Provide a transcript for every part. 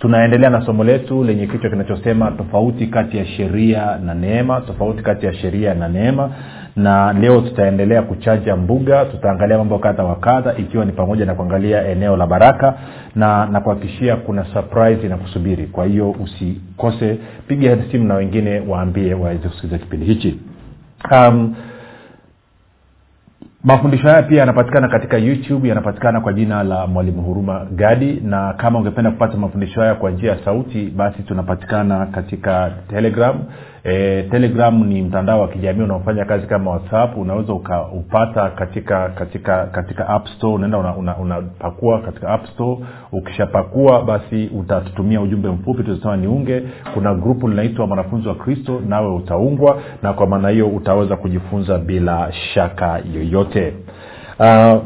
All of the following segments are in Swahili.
tunaendelea na somo letu lenye kichwa kinachosema tofauti kati ya sheria na neema tofauti kati ya sheria na neema. Na leo tutaendelea kuchanja mbuga tutaangalia mambo kadha wa kadha ikiwa ni pamoja na kuangalia eneo la baraka na nakuhakikishia kuna surprise na kusubiri. Kwa hiyo usikose piga simu na wengine waambie waweze kusikiliza kipindi hichi. Um, mafundisho haya pia yanapatikana katika youtube yanapatikana kwa jina la mwalimu huruma gadi na kama ungependa kupata mafundisho haya kwa njia ya sauti basi tunapatikana katika telegram e, telegram ni mtandao wa kijamii unaofanya kazi kama whatsapp. Unaweza ukaupata katika katika katika app store. Unaenda unapakua una, una katika app store. Ukishapakua basi utatutumia ujumbe mfupi tutasema niunge. Kuna grupu linaitwa mwanafunzi wa kristo nawe utaungwa na kwa maana hiyo utaweza kujifunza bila shaka yoyote Uh, uh,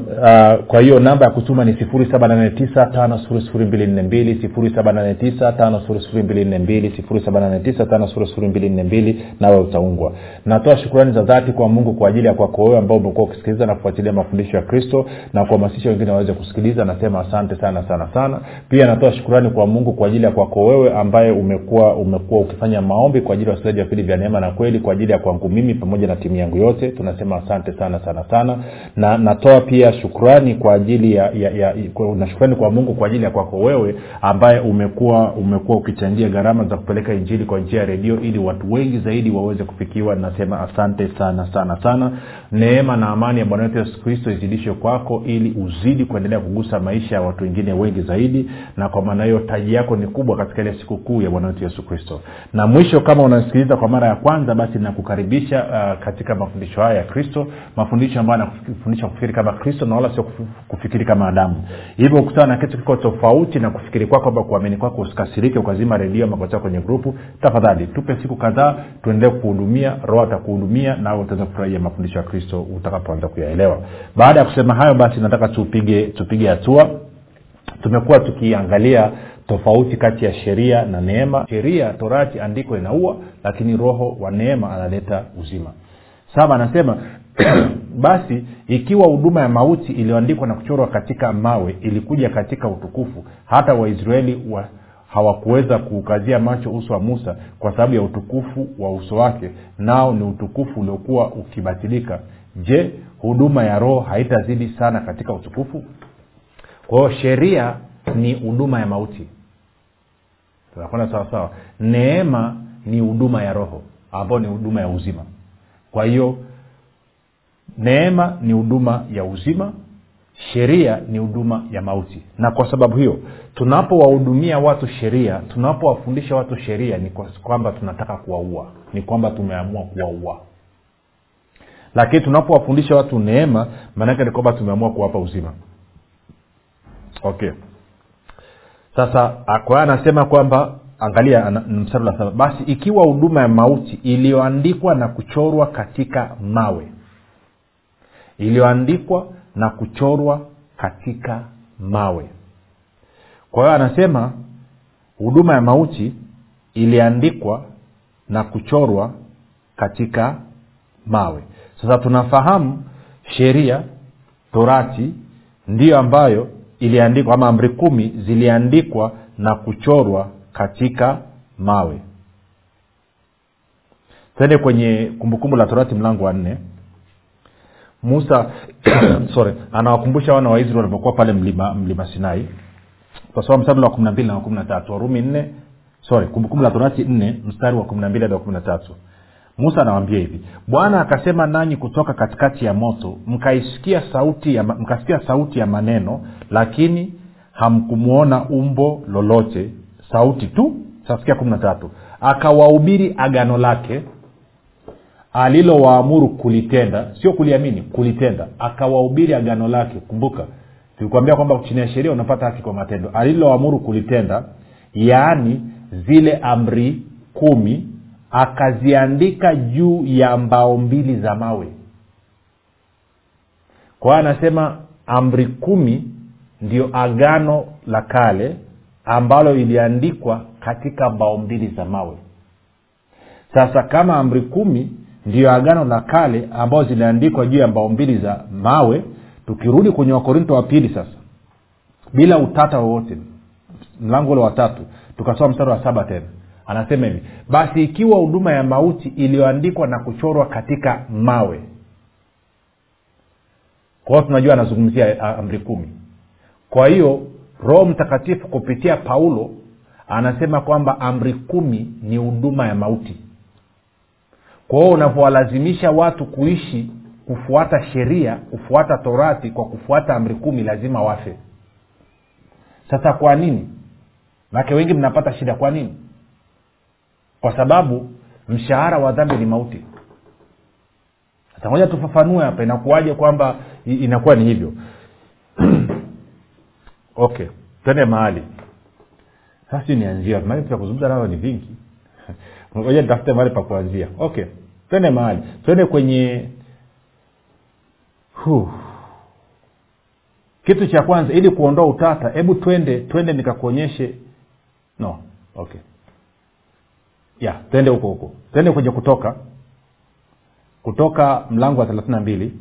kwa hiyo namba ya kutuma ni 78952 nawe utaungwa. Natoa shukurani za dhati kwa mungu kwa ajili ya kwako wewe ambao umekuwa ukisikiliza na kufuatilia mafundisho ya kristo na kuhamasisha wengine waweze kusikiliza nasema asante sana sana sana. Pia natoa shukurani kwa mungu kwa ajili ya kwako wewe ambaye umekuwa umekuwa ukifanya maombi kwa ajili ya wasikilizaji wa vipindi vya neema na kweli kwa ajili ya kwangu mimi pamoja na timu yangu yote. Tunasema asante sana sana sana. Na natoa pia shukrani kwa ajili ya, ya, ya na shukrani kwa mungu kwa ajili ya kwako wewe ambaye umekuwa umekuwa ukichangia gharama za kupeleka injili kwa njia ya redio ili watu wengi zaidi waweze kufikiwa. Nasema asante sana sana sana. Neema na amani ya bwana wetu yesu kristo izidishwe kwako ili uzidi kuendelea kugusa maisha ya watu wengine wengi zaidi na kwa maana hiyo taji yako ni kubwa katika ile siku kuu ya bwana wetu yesu kristo. Na mwisho kama unasikiliza kwa mara ya kwanza basi nakukaribisha uh, katika mafundisho haya ya kristo mafundisho ambayo anakufundisha kufikiri kama kristo na wala sio kufikiri kama adamu. Hivyo ukutana na kitu kiko tofauti na kufikiri kwako kwamba kuamini kwako usikasirike ukazima redio makotea kwenye grupu. Tafadhali tupe siku kadhaa tuendelee kuhudumia roho atakuhudumia nawe utaweza kufurahia mafundisho ya kristo utakapoanza kuyaelewa. Baada ya kusema hayo basi nataka tupige tupige hatua. Tumekuwa tukiangalia tofauti kati ya sheria na neema. Sheria torati andiko inaua lakini roho wa neema analeta uzima. Saba anasema basi ikiwa huduma ya mauti iliyoandikwa na kuchorwa katika mawe ilikuja katika utukufu hata waisraeli wa hawakuweza kuukazia macho uso wa musa kwa sababu ya utukufu wa uso wake nao ni utukufu uliokuwa ukibatilika. Je huduma ya roho haitazidi sana katika utukufu? Kwa hiyo sheria ni huduma ya mauti. Tunakwenda sawasawa neema ni huduma ya roho ambayo ni huduma ya uzima. Kwa hiyo neema ni huduma ya uzima sheria ni huduma ya mauti. Na kwa sababu hiyo tunapowahudumia watu sheria tunapowafundisha watu sheria ni kwamba tunataka kuwaua. Ni kwamba tumeamua kuwaua. Lakini tunapowafundisha watu neema maanake ni kwamba tumeamua kuwapa uzima. Okay. Sasa kwa anasema kwamba angalia mstari saba basi ikiwa huduma ya mauti iliyoandikwa na kuchorwa katika mawe iliyoandikwa na kuchorwa katika mawe. Kwa hiyo anasema huduma ya mauti iliandikwa na kuchorwa katika mawe. Sasa tunafahamu sheria torati ndiyo ambayo iliandikwa ama amri kumi ziliandikwa na kuchorwa katika mawe. Twende kwenye kumbukumbu la torati mlango wa nne musa sorry anawakumbusha wana wa israeli walivyokuwa pale mlima, mlima sinai. Tasoma mstari wa kumi na mbili na kumi na tatu warumi nne sorry kumbukumbu la torati nne mstari wa kumi na mbili hadi wa kumi na tatu. Musa anawambia hivi bwana akasema nanyi kutoka katikati ya moto mkaisikia sauti ya, mkasikia sauti ya maneno lakini hamkumwona umbo lolote sauti tu. Sasikia kumi na tatu. Akawahubiri agano lake alilowaamuru kulitenda sio kuliamini kulitenda. Akawahubiri agano lake. Kumbuka tulikuambia kwamba chini ya sheria unapata haki kwa matendo. Aliloamuru kulitenda yaani zile amri kumi akaziandika juu ya mbao mbili za mawe. Kwa hiyo anasema amri kumi ndio agano la kale ambalo iliandikwa katika mbao mbili za mawe. Sasa kama amri kumi ndiyo agano la kale ambayo ziliandikwa juu ya mbao mbili za mawe. Tukirudi kwenye wakorinto wa pili sasa. Bila utata wowote. Mlango ule watatu tukasoma mstari wa saba tena. Anasema hivi basi ikiwa huduma ya mauti iliyoandikwa na kuchorwa katika mawe. Kwao tunajua anazungumzia amri kumi. Kwa hiyo roho mtakatifu kupitia paulo anasema kwamba amri kumi ni huduma ya mauti kwa hiyo unavyowalazimisha watu kuishi kufuata sheria kufuata torati kwa kufuata amri kumi lazima wafe. Sasa kwa nini? Make wengi mnapata shida kwa nini? Kwa sababu mshahara wa dhambi ni mauti. Tangoja tufafanue hapa inakuwaje kwamba inakuwa ni hivyo? Okay twende mahali. Sasa nianzia mahali tutakuzungumza nayo ni vingi. Moja nitafute mahali pa kuanzia. Okay twende mahali. Twende kwenye huh. kitu cha kwanza ili kuondoa utata hebu twende twende nikakuonyeshe. No. Okay. Ya twende huko huko. Twende kwenye kutoka. Kutoka mlango wa thelathini na mbili.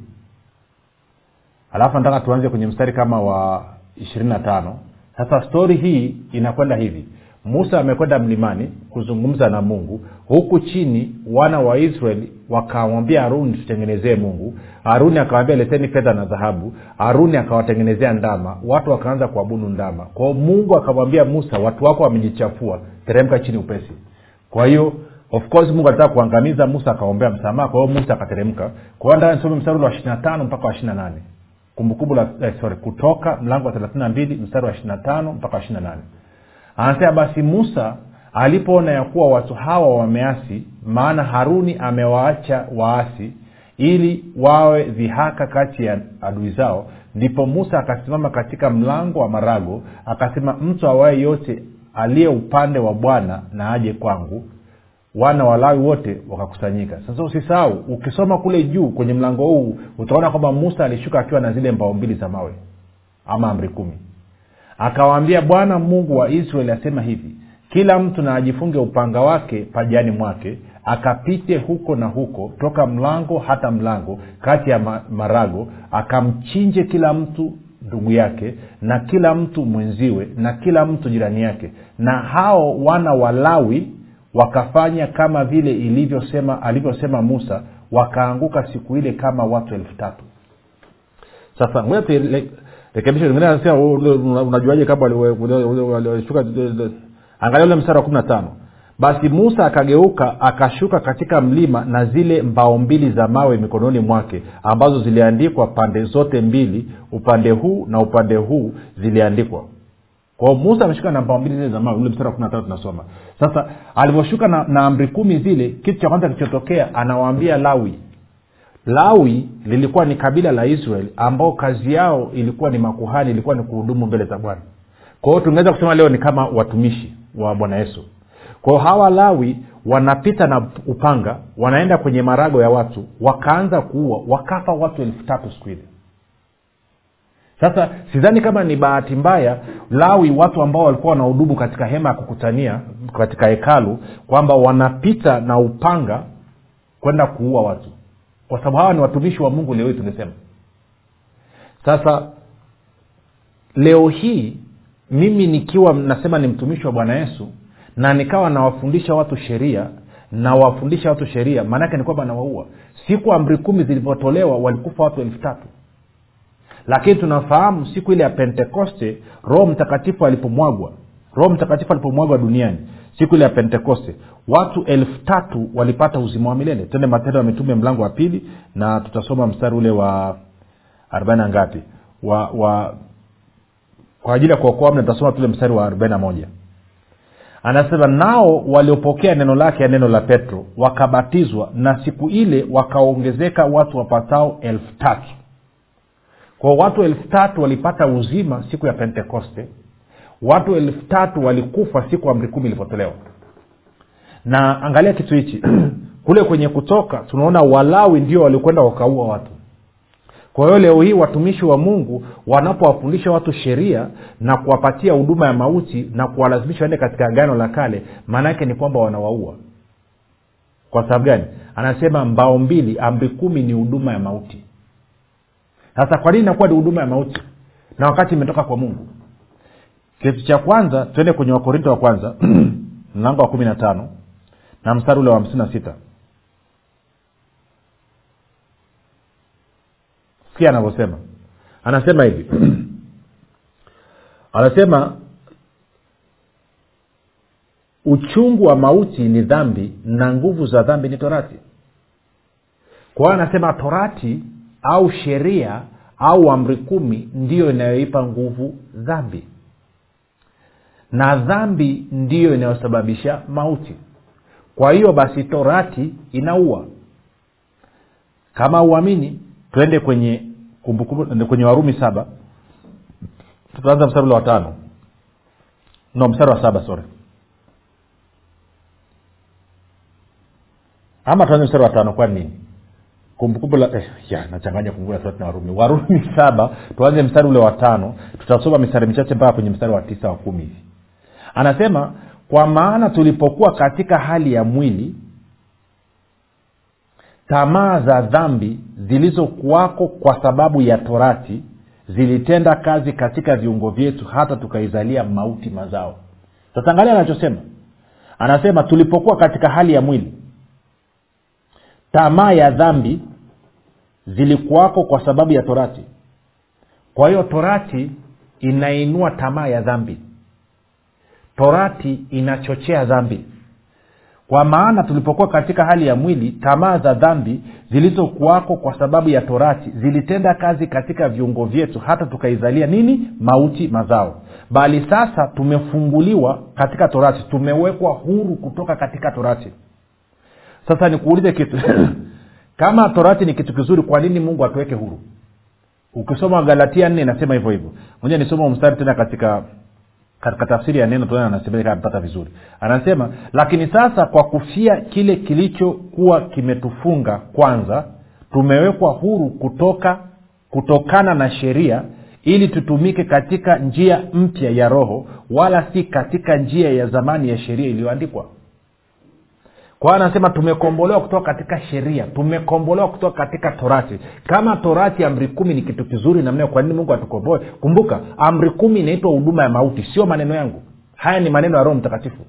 Alafu nataka tuanze kwenye mstari kama wa ishirini na tano. Sasa stori hii inakwenda hivi musa amekwenda mlimani kuzungumza na mungu. Huku chini wana wa israeli wakamwambia haruni tutengenezee mungu. Haruni akawambia leteni fedha na dhahabu. Haruni akawatengenezea ndama. Watu wakaanza kuabudu ndama. Kwao mungu akamwambia musa watu wako wamejichafua teremka chini upesi. Kwa hiyo of course mungu alitaka kuangamiza musa akaombea msamaha. Kwa hiyo musa akateremka. Kwa hiyo nisome mstari wa ishiri tano mpaka wa ishiri nane. Kumbukumbu la eh, sorry kutoka mlango wa thelathini na mbili mstari wa ishiri tano mpaka wa ishiri nane anasema basi musa alipoona ya kuwa watu hawa wameasi maana haruni amewaacha waasi ili wawe dhihaka kati ya adui zao ndipo musa akasimama katika mlango wa marago akasema mtu awaye yote aliye upande wa bwana na aje kwangu wana walawi wote wakakusanyika. Sasa usisahau ukisoma kule juu kwenye mlango huu utaona kwamba musa alishuka akiwa na zile mbao mbili za mawe ama amri kumi akawaambia bwana mungu wa israeli asema hivi kila mtu na ajifunge upanga wake pajani mwake akapite huko na huko toka mlango hata mlango kati ya marago akamchinje kila mtu ndugu yake na kila mtu mwenziwe na kila mtu jirani yake. Na hao wana walawi wakafanya kama vile ilivyosema alivyosema musa wakaanguka siku ile kama watu elfu tatu. Sasa ngoja rekebisho lingine anasema unajuaje kama angalia ule mstari wa kumi na tano. Basi musa akageuka akashuka katika mlima na zile mbao mbili za mawe mikononi mwake ambazo ziliandikwa pande zote mbili upande huu na upande huu ziliandikwa. Kwao musa ameshuka na mbao mbili zile za mawe ule mstari wa kumi na tatu tunasoma. Sasa alivyoshuka na, na amri kumi zile kitu cha kwanza kilichotokea anawaambia lawi lawi lilikuwa ni kabila la israel ambao kazi yao ilikuwa ni makuhani ilikuwa ni kuhudumu mbele za bwana. Kwa hiyo tungeweza kusema leo ni kama watumishi wa bwana yesu. Kwao hawa lawi wanapita na upanga wanaenda kwenye marago ya watu wakaanza kuua wakafa watu elfu tatu siku ile. Sasa sidhani kama ni bahati mbaya lawi watu ambao walikuwa wanahudumu katika hema ya kukutania katika hekalu kwamba wanapita na upanga kwenda kuua watu kwa sababu hawa ni watumishi wa mungu leo hii tungesema. Sasa leo hii mimi nikiwa nasema ni mtumishi wa bwana yesu na nikawa nawafundisha watu sheria nawafundisha watu sheria maanake ni kwamba nawaua. Siku amri kumi zilivyotolewa walikufa watu elfu tatu. Lakini tunafahamu siku ile ya pentekoste roho mtakatifu alipomwagwa. Roho mtakatifu alipomwagwa duniani siku ile ya pentekoste watu elfu tatu walipata uzima wa milele. Tende matendo ya mitume mlango wa pili na tutasoma mstari ule wa arobaini ngapi? Wa, wa kwa ajili ya kuokoa mna tutasoma tule mstari wa arobaini moja. Anasema nao waliopokea neno lake ya neno la petro wakabatizwa na siku ile wakaongezeka watu wapatao elfu tatu. Kwa watu elfu tatu walipata uzima siku ya pentekoste watu elfu tatu walikufa siku amri kumi ilipotolewa. Na angalia kitu hichi. Kule kwenye kutoka tunaona walawi ndio walikwenda wakaua watu. Kwa hiyo leo hii watumishi wa mungu wanapowafundisha watu sheria na kuwapatia huduma ya mauti na kuwalazimisha waende katika agano la kale maana yake ni kwamba wanawaua. Kwa sababu gani? Anasema mbao mbili amri kumi ni huduma ya mauti. Sasa kwa nini inakuwa ni huduma ya mauti? Na wakati imetoka kwa mungu kitu cha kwanza twende kwenye wakorinto wa kwanza mlango wa kumi na tano na mstari ule wa hamsini na sita. Sikia anavyosema. Anasema hivi. Anasema uchungu wa mauti ni dhambi na nguvu za dhambi ni torati. Kwa hiyo anasema torati au sheria au amri kumi ndiyo inayoipa nguvu dhambi na dhambi ndiyo inayosababisha mauti. Kwa hiyo basi torati inaua. Kama uamini twende kwenye kumbukumbu kwenye warumi saba. Tutaanza mstari ule wa tano. No mstari wa saba sorry. Ama tuanze mstari wa tano kwani nini? Kumbukumbu eh, ya nachanganya kumbukumbu na warumi. Warumi saba tuanze mstari ule wa tano. Tutasoma mistari michache mpaka kwenye mstari wa tisa wa kumi. hivi anasema kwa maana tulipokuwa katika hali ya mwili tamaa za dhambi zilizokuwako kwa sababu ya torati zilitenda kazi katika viungo vyetu hata tukaizalia mauti mazao. Sasa angalia anachosema. Anasema tulipokuwa katika hali ya mwili tamaa ya dhambi zilikuwako kwa sababu ya torati. Kwa hiyo torati inainua tamaa ya dhambi torati inachochea dhambi. Kwa maana tulipokuwa katika hali ya mwili tamaa za dhambi zilizokuwako kwa sababu ya torati zilitenda kazi katika viungo vyetu hata tukaizalia nini? Mauti mazao. Bali sasa tumefunguliwa katika torati tumewekwa huru kutoka katika torati. Sasa nikuulize kitu. Kama torati ni kitu kizuri kwa nini mungu atuweke huru? Ukisoma galatia nne inasema hivyo hivyo. Moja nisoma mstari tena katika katika tafsiri ya neno tunaona anasema amepata vizuri. Anasema lakini sasa kwa kufia kile kilichokuwa kimetufunga kwanza tumewekwa huru kutoka kutokana na sheria ili tutumike katika njia mpya ya roho wala si katika njia ya zamani ya sheria iliyoandikwa kwa hiyo anasema tumekombolewa kutoka katika sheria tumekombolewa kutoka katika torati. Kama torati amri kumi ni kitu kizuri namna kwa nini mungu atukomboe? Kumbuka amri kumi inaitwa huduma ya mauti sio maneno yangu. Haya ni maneno ya roho mtakatifu.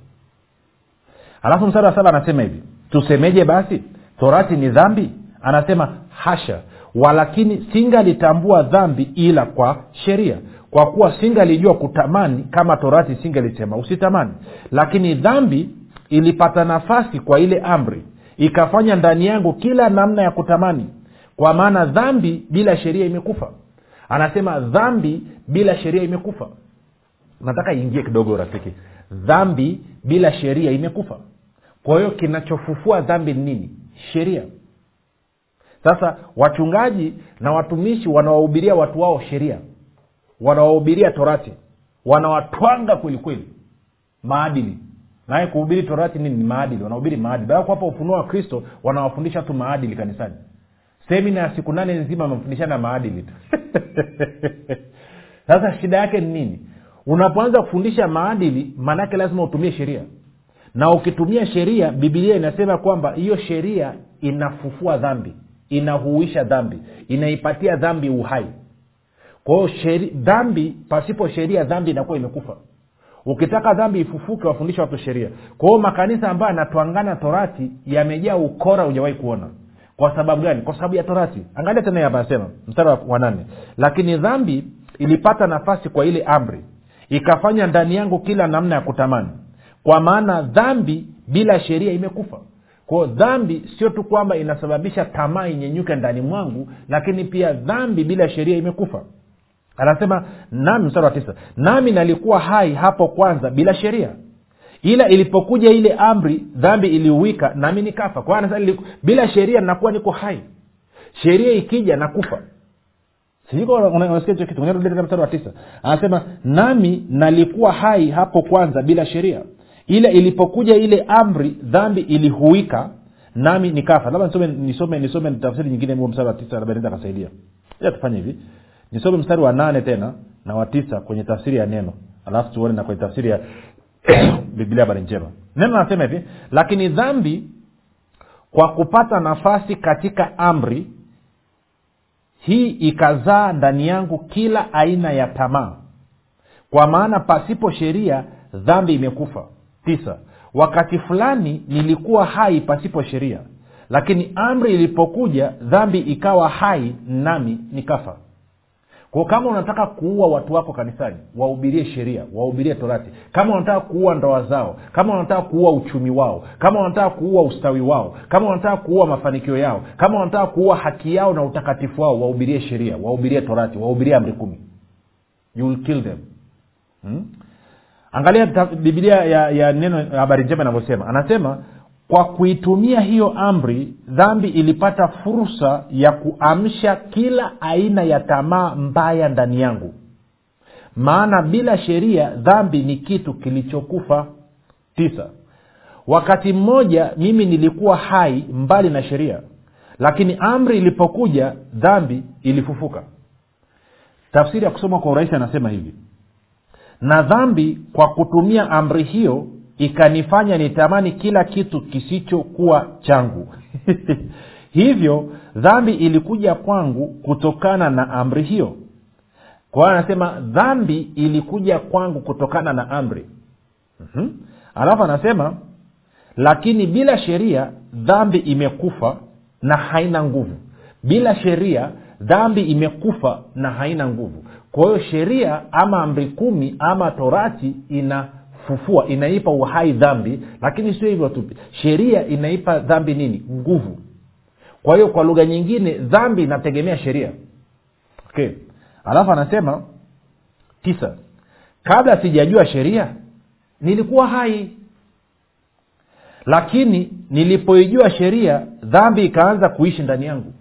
Alafu msara wa saba anasema hivi tusemeje basi? Torati ni dhambi? Anasema hasha! Walakini singalitambua dhambi ila kwa sheria. Kwa kuwa singalijua kutamani kama torati singalisema usitamani. Lakini dhambi ilipata nafasi kwa ile amri ikafanya ndani yangu kila namna ya kutamani kwa maana dhambi bila sheria imekufa. Anasema dhambi bila sheria imekufa. Nataka iingie kidogo rafiki. Dhambi bila sheria imekufa. Kwa hiyo kinachofufua dhambi ni nini? Sheria. Sasa wachungaji na watumishi wanawahubiria watu wao sheria. Wanawahubiria torati. Wanawatwanga kwelikweli maadili naye kuhubiri torati nini ni maadili wanahubiri maadili. Baada kuwapa ufunuo wa kristo wanawafundisha tu maadili kanisani. Semina ya siku nane nzima amefundishana maadili tu. Sasa shida yake ni nini? Unapoanza kufundisha maadili maanaake lazima utumie sheria. Na ukitumia sheria bibilia inasema kwamba hiyo sheria inafufua dhambi inahuisha dhambi inaipatia dhambi uhai. Kwa hiyo dhambi pasipo sheria dhambi inakuwa imekufa ukitaka dhambi ifufuke wafundisha watu sheria. Kwa hiyo makanisa ambayo yanatwangana torati yamejaa ukora hujawahi kuona. Kwa sababu gani? Kwa sababu ya torati. Angalia tena hapa anasema mstari wa nane. Lakini dhambi ilipata nafasi kwa ile amri ikafanya ndani yangu kila namna ya kutamani. Kwa maana dhambi bila sheria imekufa. Kwao dhambi sio tu kwamba inasababisha tamaa inyenyuke ndani mwangu lakini pia dhambi bila sheria imekufa anasema nami mstari wa tisa nami nalikuwa hai hapo kwanza bila sheria. Ila ilipokuja ile amri dhambi iliuwika nami nikafa. Kwa anasema bila sheria nakuwa niko hai. Sheria ikija nakufa. Mstari wa tisa. Anasema nami nalikuwa hai hapo kwanza bila sheria. Ila ilipokuja ile amri dhambi ilihuika nami nikafa. Labda nisome nisome nisome tafsiri nyingine mstari wa tisa labda kasaidia tufanye hivi nisome mstari wa nane tena na wa tisa kwenye tafsiri ya neno. Alafu tuone na kwenye tafsiri ya biblia habari njema. Neno anasema hivi lakini dhambi kwa kupata nafasi katika amri hii ikazaa ndani yangu kila aina ya tamaa. Kwa maana pasipo sheria dhambi imekufa. Tisa wakati fulani nilikuwa hai pasipo sheria lakini amri ilipokuja dhambi ikawa hai nami nikafa kwa kama unataka kuua watu wako kanisani wahubirie sheria wahubirie torati. Kama unataka kuua ndoa zao kama unataka kuua uchumi wao kama unataka kuua ustawi wao kama unataka kuua mafanikio yao kama unataka kuua haki yao na utakatifu wao wahubirie sheria wahubirie torati wahubirie amri kumi. You will kill them. Hmm? angalia bibilia ya, ya neno habari njema inavyosema. Anasema kwa kuitumia hiyo amri dhambi ilipata fursa ya kuamsha kila aina ya tamaa mbaya ndani yangu. Maana bila sheria dhambi ni kitu kilichokufa. Tisa. Wakati mmoja mimi nilikuwa hai mbali na sheria. Lakini amri ilipokuja dhambi ilifufuka. Tafsiri ya kusoma kwa urahisi anasema hivi. Na dhambi kwa kutumia amri hiyo ikanifanya nitamani kila kitu kisichokuwa changu hivyo dhambi ilikuja kwangu kutokana na amri hiyo. Kwa hiyo anasema dhambi ilikuja kwangu kutokana na amri. Mm-hmm. alafu anasema lakini bila sheria dhambi imekufa na haina nguvu. Bila sheria dhambi imekufa na haina nguvu. Kwa hiyo sheria ama amri kumi ama torati ina fufua inaipa uhai dhambi lakini sio hivyo tu. Sheria inaipa dhambi nini? Nguvu. Kwa hiyo kwa lugha nyingine dhambi inategemea sheria. Okay. Alafu anasema tisa kabla sijajua sheria nilikuwa hai. Lakini nilipoijua sheria dhambi ikaanza kuishi ndani yangu.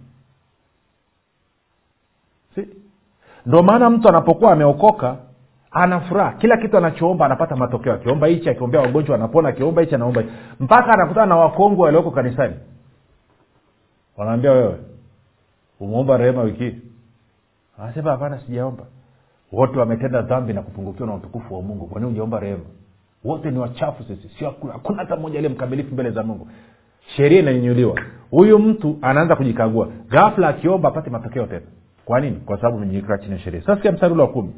Ndio maana mtu anapokuwa ameokoka ana furaha kila kitu anachoomba anapata matokeo akiomba hichi akiombea wagonjwa anapona akiomba hichi anaomba mpaka anakutana na wakongwe walioko kanisani. Wanaambia wewe umeomba rehema wiki anasema hapana sijaomba. Wote wametenda dhambi na kupungukiwa na utukufu wa mungu. Kwanini ujaomba rehema? Wote ni wachafu sisi. Sio hakuna hata mmoja aliye mkamilifu mbele za mungu. Sheria inanyanyuliwa. Huyu mtu anaanza kujikagua. Ghafla akiomba apate matokeo tena. Kwa nini? Kwa sababu amenyenyekea chini ya sheria. Sasa mstari ule wa kumi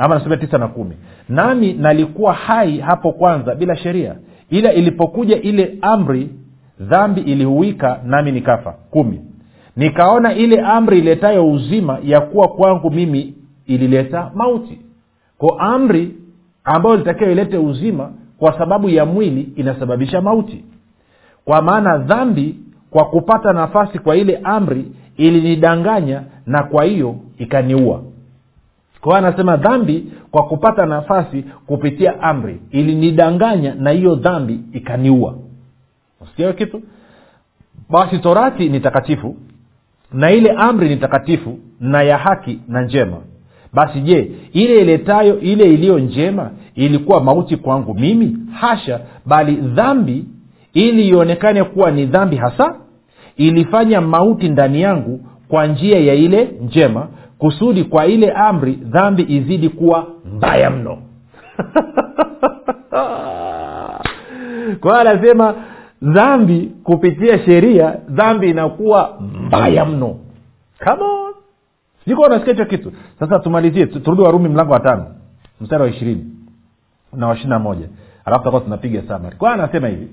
ama nasomea tisa na kumi. Nami nalikuwa hai hapo kwanza bila sheria. Ila ilipokuja ile amri dhambi ilihuika nami nikafa. Kumi. Nikaona ile amri iletayo uzima ya kuwa kwangu mimi ilileta mauti. Ko amri ambayo ilitakiwa ilete uzima kwa sababu ya mwili inasababisha mauti. Kwa maana dhambi kwa kupata nafasi kwa ile amri ilinidanganya na kwa hiyo ikaniua kwa anasema dhambi kwa kupata nafasi kupitia amri. Ilinidanganya na hiyo dhambi ikaniua. Usikia kitu? Basi torati ni takatifu na ile amri ni takatifu na ya haki na njema. Basi je ile iletayo ile iliyo njema ilikuwa mauti kwangu mimi? Hasha! Bali dhambi ili ionekane kuwa ni dhambi hasa ilifanya mauti ndani yangu kwa njia ya ile njema kusudi kwa ile amri dhambi izidi kuwa mbaya mno. Kwa anasema dhambi kupitia sheria dhambi inakuwa mbaya mno. Kama sikuwa unasikia hicho kitu. Sasa tumalizie turudi warumi mlango wa tano mstari wa ishirini na wa ishiri na moja. Alafu takuwa tunapiga samari kwa anasema hivi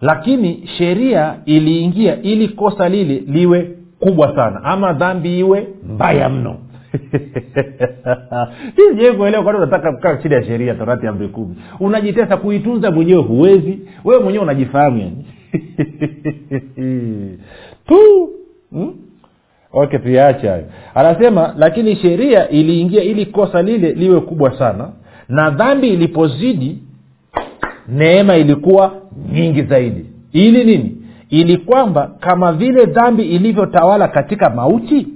lakini sheria iliingia ili kosa lile liwe kubwa sana. Ama dhambi iwe mbaya mno. Sijai kuelewa kwani unataka kukaa chini ya sheria torati amri kumi unajitesa kuitunza mwenyewe huwezi. Wewe mwenyewe unajifahamu yani. Tu hmm? okay tuyaache hayo. Anasema lakini sheria iliingia ili kosa lile liwe kubwa sana. Na dhambi ilipozidi neema ilikuwa nyingi zaidi. Ili nini ili kwamba kama vile dhambi ilivyotawala katika mauti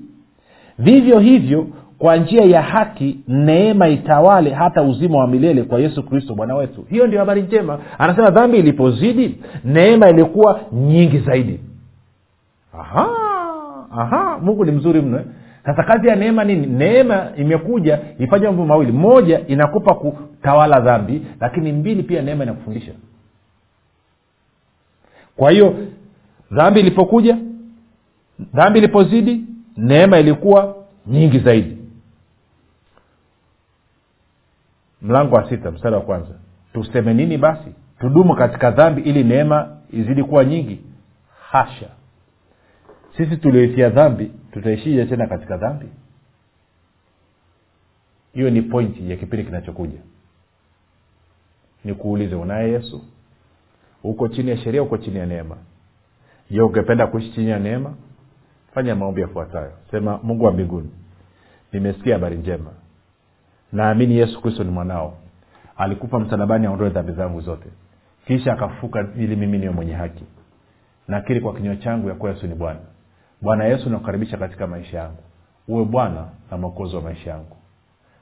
vivyo hivyo kwa njia ya haki neema itawale hata uzima wa milele kwa yesu kristo bwana wetu. Hiyo ndio habari njema. Anasema dhambi ilipozidi neema ilikuwa nyingi zaidi. Aha aha mungu ni mzuri mno eh? sasa kazi ya neema nini? Neema imekuja ifanya mambo mawili. Moja inakupa kutawala dhambi lakini mbili pia neema inakufundisha. Kwa hiyo dhambi ilipokuja dhambi ilipozidi neema ilikuwa nyingi zaidi. Mlango wa sita mstari wa kwanza. Tuseme nini basi? Tudumu katika dhambi ili neema izidi kuwa nyingi? Hasha. Sisi tulioitia dhambi tutaishije tena katika dhambi? Hiyo ni pointi ya kipindi kinachokuja. Nikuulize unaye yesu? Uko chini ya sheria uko chini ya neema je ungependa kuishi chini ya neema? Fanya maombi yafuatayo. Sema mungu wa mbinguni nimesikia habari njema. Naamini yesu kristo ni mwanao. Alikufa msalabani aondoe dhambi zangu zote. Kisha akafuka ili mimi niwe mwenye haki. Nakiri kwa kinywa changu ya yesu ni bwana. Bwana yesu nakukaribisha katika maisha yangu. Uwe bwana na mwokozi wa maisha yangu.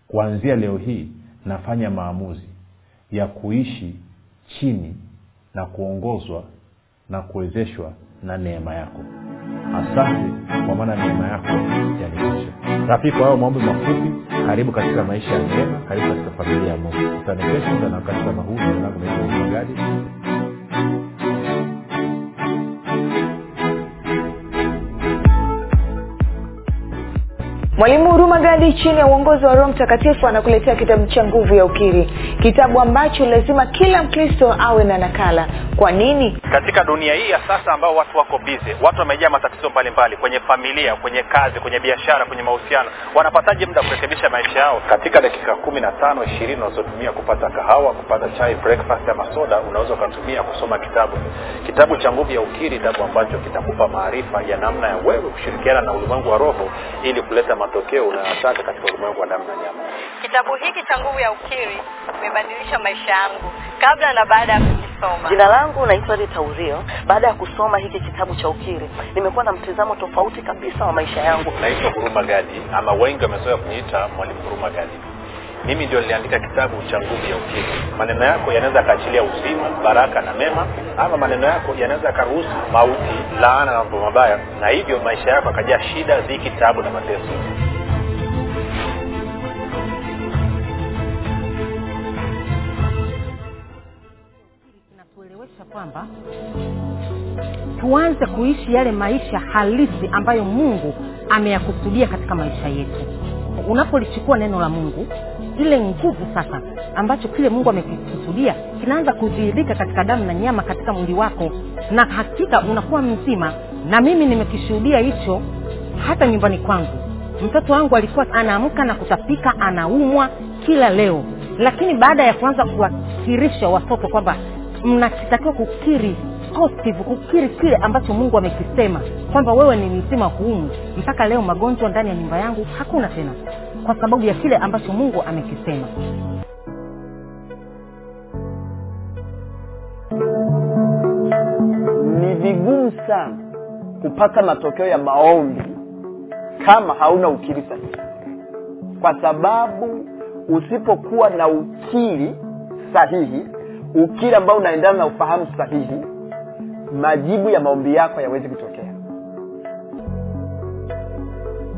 Kuanzia leo hii nafanya maamuzi ya kuishi chini na kuongozwa na kuwezeshwa na neema yako. Asante kwa maana neema yako yanitosha rafiki kwa hayo maombi mafupi karibu katika maisha ya njema karibu katika familia ya mungu. Utanekesha na wakati kama mwalimu huruma gadi chini ya uongozi wa roho mtakatifu anakuletea kitabu cha nguvu ya ukiri. Kitabu ambacho lazima kila mkristo awe na nakala. Kwa nini? Katika dunia hii ya sasa ambao watu wako bize watu wamejaa matatizo mbalimbali kwenye familia kwenye kazi kwenye biashara kwenye mahusiano. Wanapataje muda kurekebisha maisha yao? Katika dakika kumi na tano ishirini unazotumia kupata kahawa kupata chai breakfast ama soda unaweza ukatumia kusoma kitabu. Kitabu cha nguvu ya ukiri kitabu ambacho kitakupa maarifa ya namna ya wewe kushirikiana na ulimwengu wa roho ili kuleta matokeo unayotaka katika ulimwengu wa damu na nyama Kitabu hiki cha Nguvu ya Ukiri kimebadilisha maisha yangu kabla na baada ya kukisoma. Jina langu naitwa Rita Urio. Baada ya kusoma hiki kitabu cha ukiri, nimekuwa na mtizamo tofauti kabisa wa maisha yangu. naitwa huruma gadi ama wengi wamezoea kuniita mwalimu huruma gadi mimi ndio niliandika kitabu cha nguvu ya ukimwi. Maneno yako yanaweza yakaachilia uzima baraka na mema ama maneno yako yanaweza yakaruhusu mauti laana na mambo mabaya na hivyo maisha yako akajaa shida dhiki tabu na mateso. Kinatuelewesha kwamba tuanze kuishi yale maisha halisi ambayo mungu ameyakusudia katika maisha yetu. Unapolichukua neno la mungu ile nguvu sasa ambacho kile mungu amekikusudia kinaanza kudhihirika katika damu na nyama katika mwili wako. Na hakika unakuwa mzima. Na mimi nimekishuhudia hicho hata nyumbani kwangu. Mtoto wangu alikuwa anaamka na kutapika anaumwa kila leo. Lakini baada ya kuanza kuwakirisha watoto kwamba mnakitakiwa kukiri positive kukiri kile ambacho mungu amekisema kwamba wewe ni mzima huumu mpaka leo magonjwa ndani ya nyumba yangu hakuna tena kwa sababu ya kile ambacho mungu amekisema. Ni vigumu sana kupata matokeo ya maombi kama hauna ukiri sahihi. Kwa sababu usipokuwa na ukiri sahihi ukiri ambao unaendana na ufahamu sahihi majibu ya maombi yako yawezi kutokea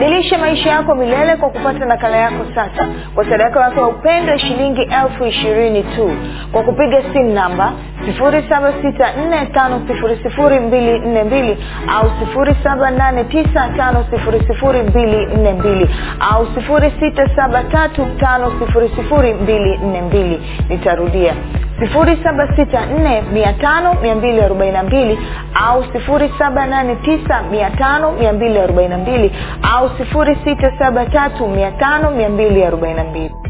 badilisha maisha yako milele kwa kupata nakala yako sasa. Kwa sadaka yako ya upendo shilingi elfu ishirini tu. Kwa kupiga simu namba 7645242 au 7895242 au 6735242 nitarudia. 7645242 au 7895242 au 6735242